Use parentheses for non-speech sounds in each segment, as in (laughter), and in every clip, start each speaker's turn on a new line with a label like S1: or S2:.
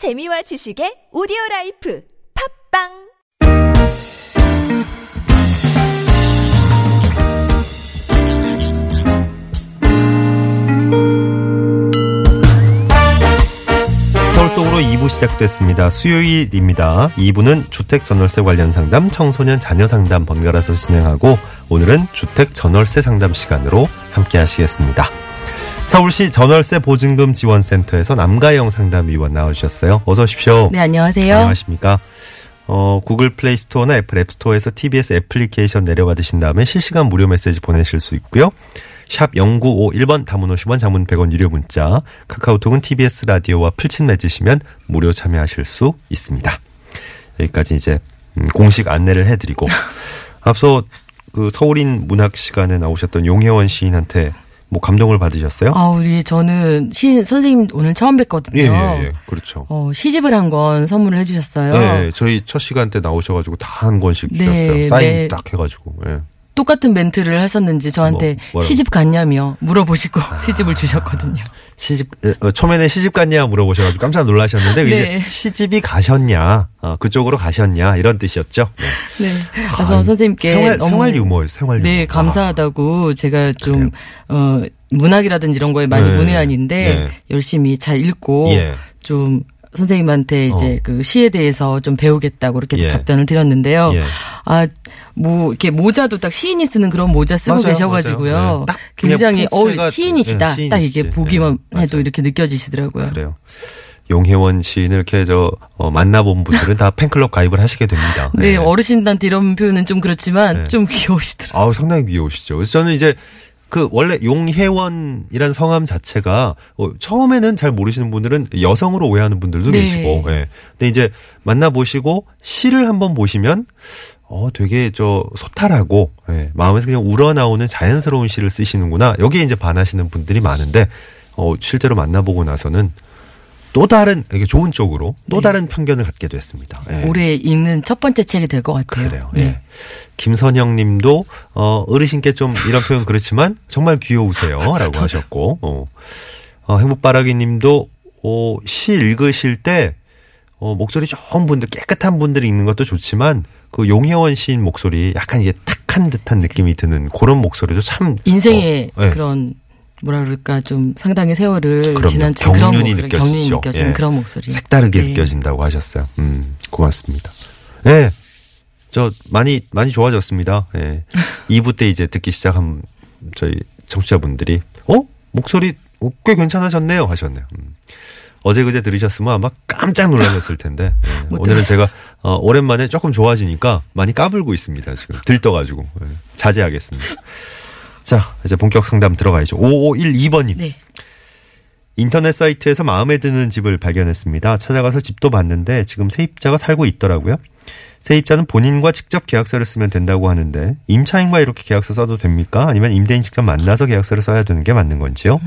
S1: 재미와 지식의 오디오 라이프 팟빵
S2: 서울 속으로 2부 시작됐습니다. 수요일입니다. 2부는 주택 전월세 관련 상담, 청소년 자녀 상담 번갈아서 진행하고 오늘은 주택 전월세 상담 시간으로 함께 하시겠습니다. 서울시 전월세 보증금 지원센터에서 남가영 상담위원 나와주셨어요. 어서 오십시오.
S3: 네, 안녕하세요.
S2: 안녕하십니까. 어, 구글 플레이 스토어나 애플 앱스토어에서 TBS 애플리케이션 내려받으신 다음에 실시간 무료 메시지 보내실 수 있고요. 샵 0951번 담은 50원 장문 100원 유료 문자 카카오톡은 TBS 라디오와 풀친 맺으시면 무료 참여하실 수 있습니다. 여기까지 이제 음, 공식 안내를 해드리고 (laughs) 앞서 그 서울인 문학 시간에 나오셨던 용혜원 시인한테 뭐 감동을 받으셨어요?
S3: 아, 우리 저는 시 선생님 오늘 처음 뵀거든요.
S2: 예, 예, 예. 그렇죠.
S3: 어, 시집을 한 권 선물을 해 주셨어요.
S2: 네, 저희 첫 시간 때 나오셔 가지고 다 한 권씩
S3: 네,
S2: 주셨어요. 사인
S3: 네.
S2: 딱 해가지고. 예.
S3: 똑같은 멘트를 하셨는지 저한테
S2: 뭐?
S3: 시집 갔냐며 물어보시고 (laughs) 시집을 주셨거든요.
S2: 시집 어, 처음에는 시집 갔냐 물어보셔가지고 깜짝 놀라셨는데
S3: 네.
S2: 이제 시집이 가셨냐, 어, 그쪽으로 가셨냐 이런 뜻이었죠. 네.
S3: 네. 그래서
S2: 아,
S3: 선생님께
S2: 생활,
S3: 너무
S2: 생활 유머, 생활 유머.
S3: 네, 감사하다고 제가 좀, 어, 문학이라든지 이런 거에 많이
S2: 네.
S3: 문외한인데
S2: 네.
S3: 열심히 잘 읽고
S2: 예.
S3: 좀 선생님한테 이제
S2: 어.
S3: 그 시에 대해서 좀 배우겠다고 이렇게
S2: 예.
S3: 답변을 드렸는데요.
S2: 예.
S3: 아, 뭐, 이렇게 모자도 딱 시인이 쓰는 그런 모자 쓰고
S2: 맞아요,
S3: 계셔가지고요.
S2: 맞아요. 네.
S3: 굉장히, 어,
S2: 풍채가-
S3: 시인이시다.
S2: 네,
S3: 딱. 이게 보기만
S2: 네,
S3: 해도
S2: 맞아요.
S3: 이렇게 느껴지시더라고요.
S2: 그래요. 용혜원 시인을 이렇게 저 어, 만나본 분들은 다 팬클럽 가입을 하시게 됩니다.
S3: 네, 어르신들한테 이런 표현은 좀 그렇지만
S2: 네.
S3: 좀 귀여우시더라고요.
S2: 아우 상당히 귀여우시죠. 그래서 저는 이제 그 원래 용혜원이란 성함 자체가 어, 처음에는 잘 모르시는 분들은 여성으로 오해하는 분들도
S3: 네.
S2: 계시고, 예. 근데 이제 만나 보시고 시를 한번 보시면 어 되게 저 소탈하고 예, 마음에서 그냥 우러나오는 자연스러운 시를 쓰시는구나. 여기에 이제 반하시는 분들이 많은데 어 실제로 만나보고 나서는 또 다른 이게 좋은 쪽으로 또
S3: 네.
S2: 다른 편견을 갖게 됐습니다. 예.
S3: 올해 읽는 첫 번째 책이 될 것 같아요.
S2: 그래요.
S3: 네.
S2: 예. 김선영 님도, 어, 어르신께 좀 이런 표현 그렇지만 정말 귀여우세요. 라고 하셨고, 어, 어, 행복바라기 님도, 어, 시 읽으실 때, 어, 목소리 좋은 분들, 깨끗한 분들이 읽는 것도 좋지만, 그 용혜원 시인 목소리 약간 이게 탁한 듯한 느낌이 드는 그런 목소리도 참.
S3: 인생의
S2: 어, 예.
S3: 그런 뭐라 그럴까 좀 상당히 세월을. 지난 채
S2: 경륜이 느껴지죠.
S3: 경륜이 느껴지는
S2: 예.
S3: 그런 목소리.
S2: 색다르게
S3: 네.
S2: 느껴진다고 하셨어요. 음, 고맙습니다. 예. 저 많이 많이 좋아졌습니다. 예. (laughs) 2부 때 이제 듣기 시작한 저희 청취자분들이 어? 목소리 어, 꽤 괜찮아졌네요 하셨네요. 음. 어제 그제 들으셨으면 아마 깜짝 놀라셨을 텐데 예. (laughs)
S3: 못
S2: 오늘은
S3: 들었어요.
S2: 제가 어, 오랜만에 조금 좋아지니까 많이 까불고 있습니다 지금 들떠가지고 예. 자제하겠습니다. 자 이제 본격 상담 들어가야죠. 5512번님
S3: 네.
S2: 인터넷 사이트에서 마음에 드는 집을 발견했습니다. 찾아가서 집도 봤는데 지금 세입자가 살고 있더라고요. 세입자는 본인과 직접 계약서를 쓰면 된다고 하는데 임차인과 이렇게 계약서 써도 됩니까? 아니면 임대인 직접 만나서 계약서를 써야 되는 게 맞는 건지요?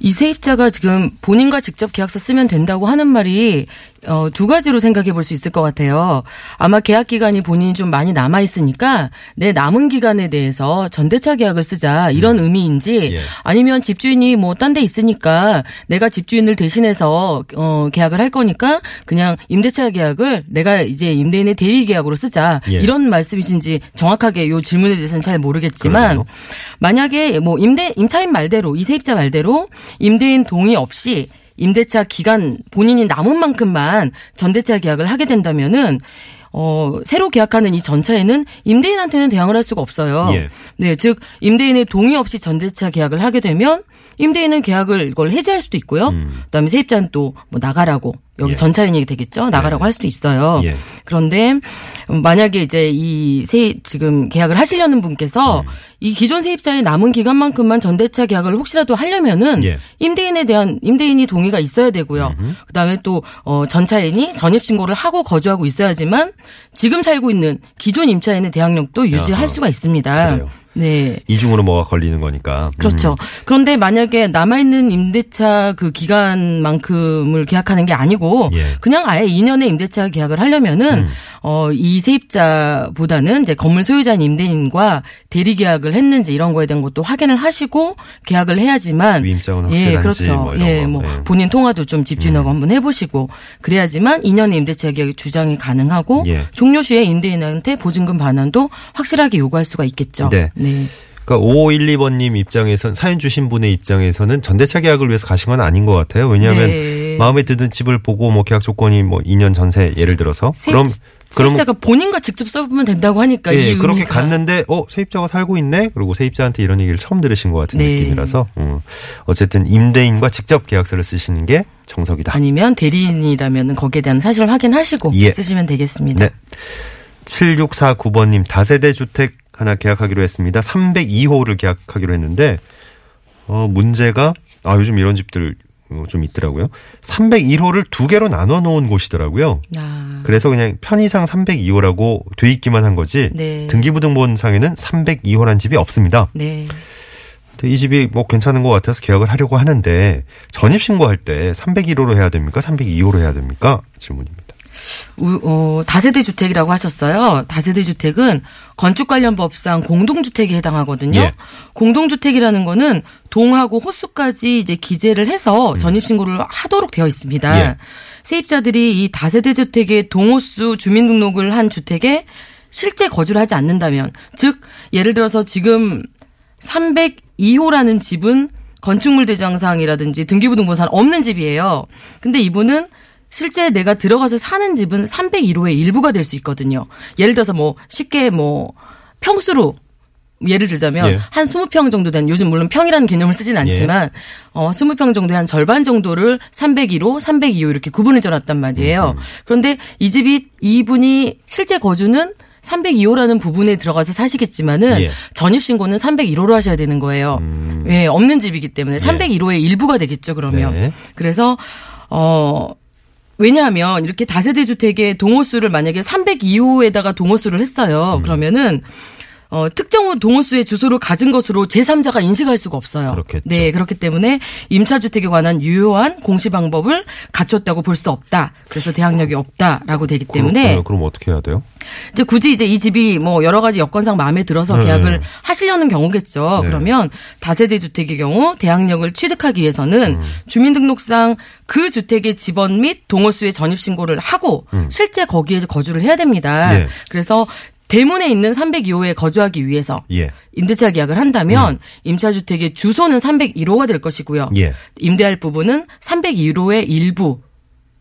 S3: 이 세입자가 지금 본인과 직접 계약서 쓰면 된다고 하는 말이 어, 두 가지로 생각해 볼 수 있을 것 같아요. 아마 계약 기간이 본인이 좀 많이 남아 있으니까 내 남은 기간에 대해서 전대차 계약을 쓰자 이런 의미인지
S2: 예.
S3: 아니면 집주인이 뭐 딴 데 있으니까 내가 집주인을 대신해서 어, 계약을 할 거니까 그냥 임대차 계약을 내가 이제 임대인의 대리 계약으로 쓰자
S2: 예.
S3: 이런 말씀이신지 정확하게 요 질문에 대해서는 잘 모르겠지만
S2: 그러네요.
S3: 만약에 뭐 임대 임차인 말대로 이 세입자 말대로 임대인 동의 없이 임대차 기간 본인이 남은 만큼만 전대차 계약을 하게 된다면은 어 새로 계약하는 이 전차에는 임대인한테는 대항을 할 수가 없어요.
S2: 예.
S3: 네, 즉 임대인의 동의 없이 전대차 계약을 하게 되면 임대인은 계약을 이걸 해지할 수도 있고요. 그다음에 세입자는 또 뭐 나가라고 여기
S2: 음. 예.
S3: 전차인이 되겠죠. 나가라고
S2: 네.
S3: 할 수도 있어요.
S2: 예.
S3: 그런데 만약에 이제 이 세 지금 계약을 하시려는 분께서
S2: 음.
S3: 이 기존 세입자의 남은 기간만큼만 전대차 계약을 혹시라도 하려면은
S2: 예.
S3: 임대인에 대한 임대인이 동의가 있어야 되고요. 그다음에 또 어, 전차인이 전입 신고를 하고 거주하고 있어야지만 지금 살고 있는 기존 임차인의 대항력도 유지할
S2: 아하.
S3: 수가 있습니다.
S2: 그래요.
S3: 네.
S2: 이중으로 뭐가 걸리는 거니까.
S3: 그렇죠.
S2: 음.
S3: 그런데 만약에 남아있는 임대차 그 기간만큼을 계약하는 게 아니고
S2: 예.
S3: 그냥 아예 2년의 임대차 계약을 하려면은
S2: 음.
S3: 어, 이 세입자보다는 이제 건물 소유자인 임대인과 대리 계약을 했는지 이런 거에 대한 것도 확인을 하시고 계약을 해야지만
S2: 위임장은
S3: 예, 그렇죠.
S2: 뭐
S3: 예,
S2: 거.
S3: 뭐
S2: 예.
S3: 본인 통화도 좀 집주인하고 한번 해보시고 그래야지만 2년의 임대차 계약이 주장이 가능하고
S2: 예.
S3: 종료 시에 임대인한테 보증금 반환도 확실하게 요구할 수가 있겠죠.
S2: 네.
S3: 네.
S2: 그러니까 5512번님 입장에선 사연 주신 분의 입장에서는 전대차 계약을 위해서 가신 건 아닌 것 같아요. 왜냐하면
S3: 네.
S2: 마음에 드는 집을 보고 뭐 계약 조건이 뭐 2년 전세 예를 들어서
S3: 세입-
S2: 그럼 그럼
S3: 세입자가 본인과 직접 써보면 된다고 하니까
S2: 예,
S3: 이
S2: 그렇게
S3: 의미가.
S2: 갔는데 어 세입자가 살고 있네. 그리고 세입자한테 이런 얘기를 처음 들으신 것 같은
S3: 네.
S2: 느낌이라서 음, 어쨌든 임대인과 직접 계약서를 쓰시는 게 정석이다.
S3: 아니면 대리인이라면 거기에 대한 사실 확인하시고
S2: 예.
S3: 쓰시면 되겠습니다.
S2: 네. 7649번님 다세대 주택 하나 계약하기로 했습니다. 302호를 계약하기로 했는데 어 문제가 아 요즘 이런 집들 어, 좀 있더라고요. 301호를 두 개로 나눠 놓은 곳이더라고요.
S3: 아,
S2: 그래서 그냥 편의상 302호라고 돼 있기만 한 거지
S3: 네.
S2: 등기부등본상에는 302호란 집이 없습니다.
S3: 네.
S2: 이 집이 뭐 괜찮은 것 같아서 계약을 하려고 하는데 전입 신고할 때 301호로 해야 됩니까? 302호로 해야 됩니까? 질문입니다.
S3: 우- 어, 다세대 주택이라고 하셨어요. 다세대 주택은 건축 관련 법상 공동주택에 해당하거든요.
S2: 예.
S3: 공동주택이라는 거는 동하고 호수까지 이제 기재를 해서 전입신고를 하도록 되어 있습니다.
S2: 음. 예.
S3: 세입자들이 이 다세대 주택의 동호수 주민등록을 한 주택에 실제 거주를 하지 않는다면, 즉 예를 들어서 지금 302호라는 집은 건축물 대장상이라든지 등기부등본상 없는 집이에요. 근데 이분은 실제 내가 들어가서 사는 집은 301호의 일부가 될 수 있거든요. 예를 들어서 뭐 쉽게 뭐 평수로 예를 들자면
S2: 예.
S3: 한 20평 정도 된 요즘 물론 평이라는 개념을 쓰진 않지만 어 20평 정도의 한 절반 정도를 301호, 302호 이렇게 구분을 져 놨단 말이에요. 그런데 이 집이 이분이 실제 거주는 302호라는 부분에 들어가서 사시겠지만은
S2: 예.
S3: 전입 신고는 301호로 하셔야 되는 거예요. 예, 없는 집이기 때문에 301호의 일부가 되겠죠, 그러면.
S2: 네.
S3: 그래서 어 왜냐하면 이렇게 다세대 주택의 동호수를 만약에 302호에다가 동호수를 했어요. 그러면은 어, 특정 동호수의 주소를 가진 것으로 제3자가 인식할 수가 없어요.
S2: 그렇겠죠.
S3: 네, 그렇기 때문에 임차주택에 관한 유효한 공시 방법을 갖췄다고 볼 수 없다. 그래서 대항력이 없다라고 되기 때문에
S2: 어, 그럼 어떻게 해야 돼요?
S3: 이제 굳이 이제 이 집이 뭐 여러 가지 여건상 마음에 들어서
S2: 네.
S3: 계약을 하시려는 경우겠죠.
S2: 네.
S3: 그러면 다세대 주택의 경우 대항력을 취득하기 위해서는
S2: 음.
S3: 주민등록상 그 주택의 집원 및 동호수의 전입 신고를 하고 실제 거기에 거주를 해야 됩니다.
S2: 음. 예.
S3: 그래서 대문에 있는 302호에 거주하기 위해서
S2: 예.
S3: 임대차 계약을 한다면 임차주택의 주소는 301호가 될 것이고요.
S2: 예.
S3: 임대할 부분은 301호의 일부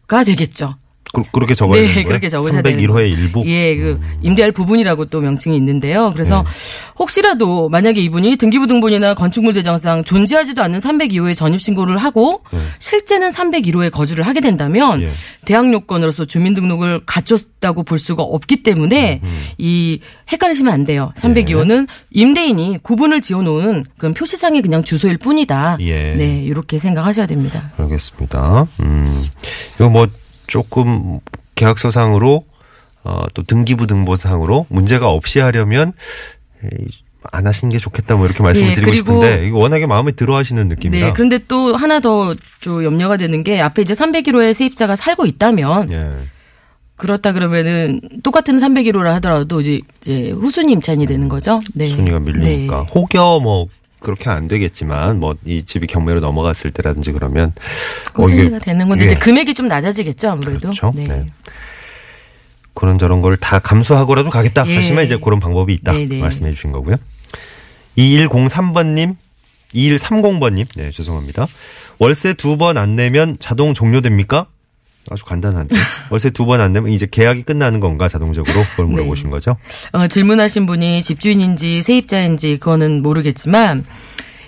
S3: 가 되겠죠.
S2: 그, 렇게 적어야
S3: 네,
S2: 되는 거예요?
S3: 그렇게 적으셔야 되는
S2: 301호의
S3: 거예요.
S2: 일부?
S3: 예, 그 임대할 부분이라고 또 명칭이 있는데요. 그래서
S2: 네.
S3: 혹시라도 만약에 이분이 등기부등본이나 건축물 대장상 존재하지도 않는 302호에 전입 신고를 하고 실제는 301호에 거주를 하게 된다면
S2: 네. 예.
S3: 대항 요건으로서 주민등록을 갖췄다고 볼 수가 없기 때문에
S2: 음,
S3: 이 헷갈리시면 안 돼요. 302호는 임대인이 구분을 지어 놓은 그런 표시상의 그냥 주소일 뿐이다.
S2: 예.
S3: 네, 이렇게 생각하셔야 됩니다.
S2: 알겠습니다. 음, 이거 뭐 조금 계약서상으로 어, 또 등기부 등본상으로 문제가 없이 하려면 안 하시는 게 좋겠다 뭐 이렇게 말씀을
S3: 예,
S2: 드리고 싶은데 이거 워낙에 마음에 들어 하시는 느낌이라.
S3: 네, 그런데 또 하나 더 좀 염려가 되는 게 앞에 이제 301호의 세입자가 살고 있다면
S2: 예.
S3: 그렇다 그러면은 똑같은 301호라 하더라도 이제, 이제 후순위 임차인이 되는 거죠. 네.
S2: 순위가 밀리니까
S3: 네.
S2: 혹여 뭐 그렇게 안 되겠지만 뭐 이 집이 경매로 넘어갔을 때라든지 그러면 어,
S3: 후순위가 되는 건데
S2: 예.
S3: 이제 금액이 좀 낮아지겠죠 아무래도.
S2: 그렇죠.
S3: 네.
S2: 네. 그런 저런 걸 다 감수하고라도 가겠다
S3: 예.
S2: 하시면 이제 그런 방법이 있다
S3: 네네.
S2: 말씀해 주신 거고요. 2103번님, 2130번님, 네, 죄송합니다. 월세 두 번 안 내면 자동 종료됩니까? 아주 간단한데. 월세 두 번 안 내면 이제 계약이 끝나는 건가 자동적으로 그걸
S3: 네.
S2: 물어보신 거죠?
S3: 어, 질문하신 분이 집주인인지 세입자인지 그거는 모르겠지만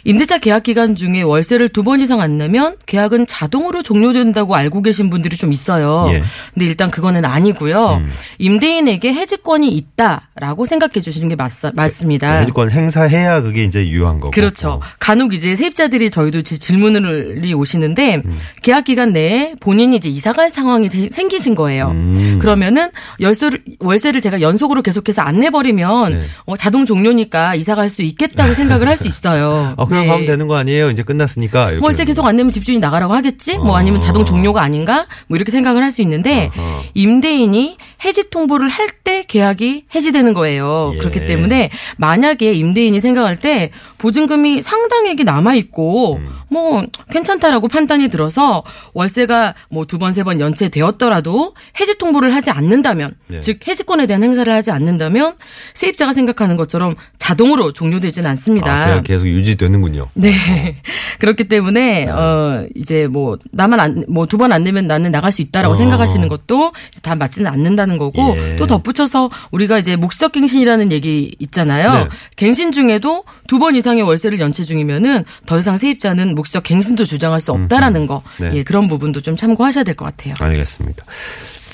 S3: 임대차 계약 기간 중에 월세를 두 번 이상 안 내면 계약은 자동으로 종료된다고 알고 계신 분들이 좀 있어요.
S2: 예.
S3: 근데 일단 그거는 아니고요.
S2: 음.
S3: 임대인에게 해지권이 있다라고 생각해 주시는 게 맞, 맞습니다.
S2: 해지권 행사해야 그게 이제 유효한 거고.
S3: 그렇죠.
S2: 어.
S3: 간혹 이제 세입자들이 저희도 지- 질문을 오시는데
S2: 음.
S3: 계약 기간 내에 본인이 이제 이사갈 상황이 되- 생기신 거예요.
S2: 음.
S3: 그러면은 열쇠를 월세를 제가 연속으로 계속해서 안 내버리면
S2: 네.
S3: 어, 자동 종료니까 이사갈 수 있겠다고 생각을 할 수 있어요.
S2: 아, (laughs) 그냥
S3: 네.
S2: 가면 되는 거 아니에요? 이제 끝났으니까.
S3: 월세
S2: 되는
S3: 계속 안 내면 집주인이 나가라고 하겠지? 뭐
S2: 어.
S3: 아니면 자동 종료가 아닌가? 뭐 이렇게 생각을 할 수 있는데
S2: 어허.
S3: 임대인이 해지 통보를 할 때 계약이 해지되는 거예요.
S2: 예.
S3: 그렇기 때문에 만약에 임대인이 생각할 때 보증금이 상당액이 남아 있고
S2: 음.
S3: 뭐 괜찮다라고 판단이 들어서 월세가 뭐 두 번 세 번 연체되었더라도 해지 통보를 하지 않는다면
S2: 예.
S3: 즉 해지권에 대한 행사를 하지 않는다면 세입자가 생각하는 것처럼 자동으로 종료되지는 않습니다.
S2: 아, 계속 유지되는군요.
S3: 네. (laughs) 그렇기 때문에, 어, 이제 뭐, 나만 안, 뭐, 두 번 안 내면 나는 나갈 수 있다라고
S2: 어.
S3: 생각하시는 것도 다 맞지는 않는다는 거고,
S2: 예.
S3: 또 덧붙여서 우리가 이제 묵시적 갱신이라는 얘기 있잖아요.
S2: 네.
S3: 갱신 중에도 두 번 이상의 월세를 연체 중이면은 더 이상 세입자는 묵시적 갱신도 주장할 수 없다라는 거,
S2: 네.
S3: 예, 그런 부분도 좀 참고하셔야 될 것 같아요.
S2: 알겠습니다.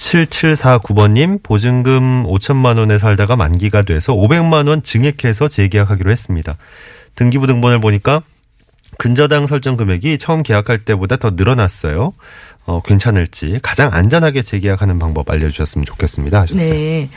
S2: 7749번님, 보증금 5천만 원에 살다가 만기가 돼서 500만 원 증액해서 재계약하기로 했습니다. 등기부 등본을 보니까 근저당 설정 금액이 처음 계약할 때보다 더 늘어났어요. 어, 괜찮을지 가장 안전하게 재계약하는 방법 알려주셨으면 좋겠습니다. 하셨어요.
S3: 네.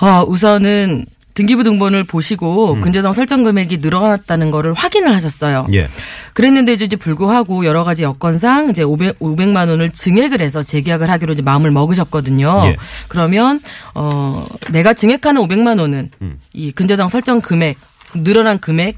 S3: 어, 우선은 등기부 등본을 보시고 근저당 설정 금액이 늘어났다는 거를 확인을 하셨어요.
S2: 예.
S3: 그랬는데 이제 불구하고 여러 가지 여건상 이제 500, 500만 원을 증액을 해서 재계약을 하기로 이제 마음을 먹으셨거든요.
S2: 예.
S3: 그러면 어 내가 증액하는 500만 원은
S2: 음.
S3: 이 근저당 설정 금액 늘어난 금액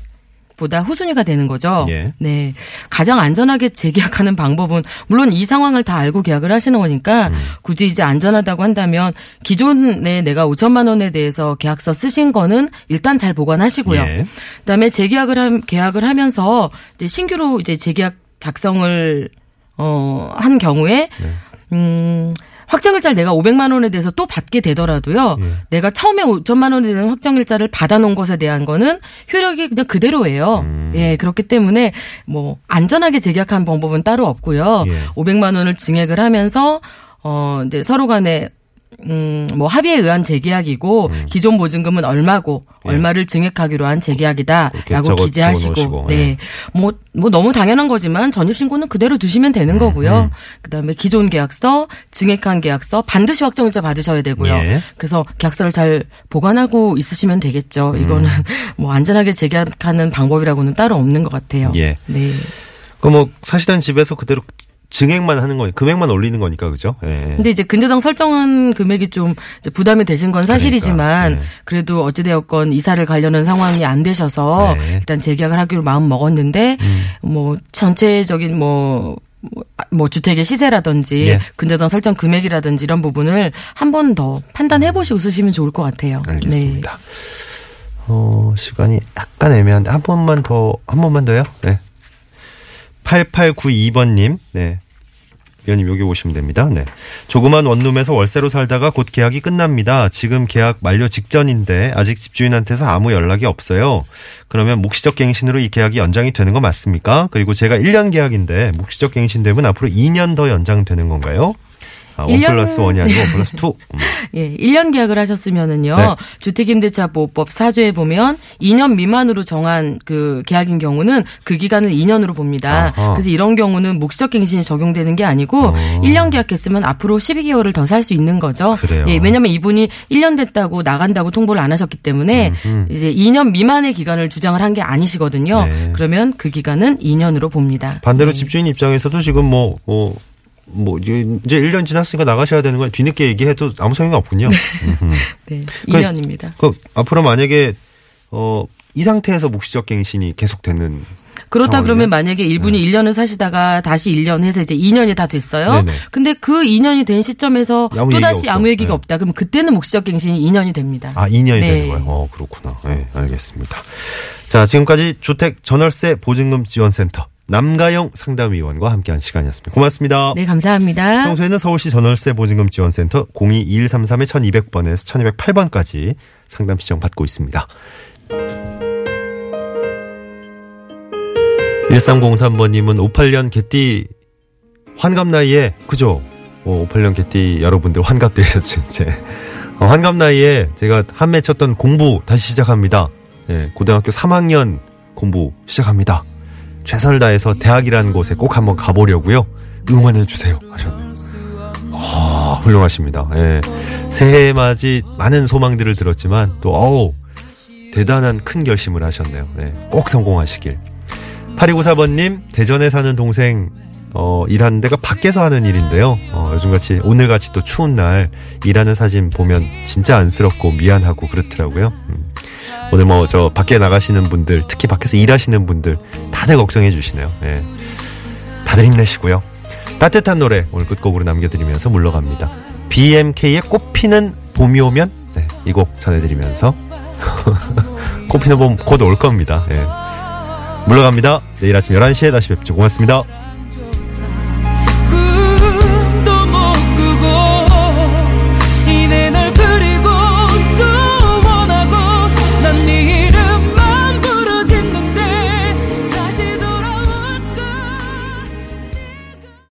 S3: 보다 후순위가 되는 거죠.
S2: 예.
S3: 네. 가장 안전하게 재계약하는 방법은 물론 이 상황을 다 알고 계약을 하시는 거니까
S2: 음.
S3: 굳이 이제 안전하다고 한다면 기존에 내가 5천만 원에 대해서 계약서 쓰신 거는 일단 잘 보관하시고요.
S2: 예.
S3: 그다음에 재계약을 함, 계약을 하면서 이제 신규로 이제 재계약 작성을 어한 경우에
S2: 네.
S3: 음 확정일자를 내가 500만 원에 대해서 또 받게 되더라도요.
S2: 예.
S3: 내가 처음에 5천만 원에 대한 확정일자를 받아놓은 것에 대한 거는 효력이 그냥 그대로예요.
S2: 음.
S3: 예, 그렇기 때문에 뭐 안전하게 재계약한 방법은 따로 없고요.
S2: 예.
S3: 500만 원을 증액을 하면서 어 이제 서로 간에 음, 뭐 합의에 의한 재계약이고 기존 보증금은 얼마고
S2: 음. 예.
S3: 얼마를 증액하기로 한 재계약이다라고 기재하시고 네.
S2: 예.
S3: 뭐, 뭐 너무 당연한 거지만 전입 신고는 그대로 두시면 되는 거고요. 그 다음에 기존 계약서, 증액한 계약서 반드시 확정일자 받으셔야 되고요.
S2: 예.
S3: 그래서 계약서를 잘 보관하고 있으시면 되겠죠.
S2: 음.
S3: 이거는 (laughs) 뭐 안전하게 재계약하는 방법이라고는 따로 없는 것 같아요.
S2: 예.
S3: 네.
S2: 그뭐 사시던 집에서 그대로 증액만 하는 거니 금액만 올리는 거니까 그죠? 예.
S3: 근데 이제 근저당 설정한 금액이 좀 부담이 되신 건 사실이지만
S2: 그러니까, 네.
S3: 그래도 어찌되었건 이사를 가려는 상황이 안 되셔서
S2: 네. 음.
S3: 일단 재계약을 하기로 마음 먹었는데 뭐 전체적인 뭐 뭐, 뭐 주택의 시세라든지
S2: 예.
S3: 근저당 설정 금액이라든지 이런 부분을 한 번 더 판단해 보시고 쓰시면 좋을 것 같아요. 네.
S2: 알겠습니다. 어, 시간이 약간 애매한데, 한 번만 더, 한 번만 더요? 네. 8892번 님, 네. 위원님 여기 오시면 됩니다. 네. 조그만 원룸에서 월세로 살다가 곧 계약이 끝납니다. 지금 계약 만료 직전인데 아직 집주인한테서 아무 연락이 없어요. 그러면 묵시적 갱신으로 이 계약이 연장이 되는 거 맞습니까? 그리고 제가 1년 계약인데 묵시적 갱신되면 앞으로 2년 더 연장되는 건가요? 아,
S3: 1일 년-
S2: 플러스 1이 아니고 1 플러스 2. 음. (laughs)
S3: 예, 1년 계약을 하셨으면은요.
S2: 네.
S3: 주택임대차 보호법 4조에 보면 2년 미만으로 정한 그 계약인 경우는 그 기간을 2년으로 봅니다.
S2: 아하.
S3: 그래서 이런 경우는 묵시적 갱신이 적용되는 게 아니고
S2: 어.
S3: 1년 계약했으면 앞으로 12개월을 더 살 수 있는 거죠.
S2: 그래요.
S3: 예, 왜냐면 이분이 1년 됐다고 나간다고 통보를 안 하셨기 때문에
S2: 음흠.
S3: 이제 2년 미만의 기간을 주장을 한 게 아니시거든요.
S2: 네.
S3: 그러면 그 기간은 2년으로 봅니다.
S2: 반대로 집주인 입장에서도 지금 뭐, 뭐, 뭐, 이제 이제 1년 지났으니까 나가셔야 되는 건 뒤늦게 얘기해도 아무 소용이 없군요.
S3: 네, (laughs)
S2: 그-
S3: 2년입니다.
S2: 그, 앞으로 만약에, 어, 이 상태에서 묵시적 갱신이 계속되는.
S3: 그렇다
S2: 상황이면?
S3: 그러면 만약에 일분이 1년을 사시다가 다시 1년 해서 이제 2년이 다 됐어요.
S2: 네네.
S3: 근데 그 2년이 된 시점에서
S2: 아무
S3: 또
S2: 얘기가
S3: 다시
S2: 없어.
S3: 아무 얘기가
S2: 네.
S3: 없다. 그러면 그때는 묵시적 갱신이 2년이 됩니다.
S2: 아, 2년이
S3: 네.
S2: 되는 거예요. 어, 그렇구나. 네, 알겠습니다. 자, 지금까지 주택 전월세 보증금 지원센터 남가영 상담위원과 함께한 시간이었습니다. 고맙습니다.
S3: 네, 감사합니다.
S2: 평소에는 서울시 전월세 보증금 지원센터 022133-1200번에서 1208번까지 상담 신청 받고 있습니다. 1303번님은 58년 개띠 환갑 나이에, 그죠? 어, 58년 개띠 여러분들 환갑 되셨죠, 이제. 어, 환갑 나이에 제가 한매 쳤던 공부 다시 시작합니다. 예, 고등학교 3학년 공부 시작합니다. 최선을 다해서 대학이라는 곳에 꼭 한번 가보려고요. 응원해 주세요. 하셨네요. 아, 훌륭하십니다. 예. 새해 맞이 많은 소망들을 들었지만 또, 어우, 대단한 큰 결심을 하셨네요. 네, 꼭 성공하시길. 8294번님, 대전에 사는 동생, 어, 일하는 데가 밖에서 하는 일인데요. 어, 요즘같이, 오늘같이 또 추운 날, 일하는 사진 보면 진짜 안쓰럽고 미안하고 그렇더라고요. 음. 오늘 뭐, 저, 밖에 나가시는 분들, 특히 밖에서 일하시는 분들, 다들 걱정해 주시네요. 예. 다들 힘내시고요. 따뜻한 노래, 오늘 끝곡으로 남겨드리면서 물러갑니다. BMK의 꽃피는 봄이 오면, 네, 이곡 전해드리면서, (laughs) 꽃피는 봄 곧 올 겁니다. 예. 물러갑니다. 내일 아침 11시에 다시 뵙죠. 고맙습니다.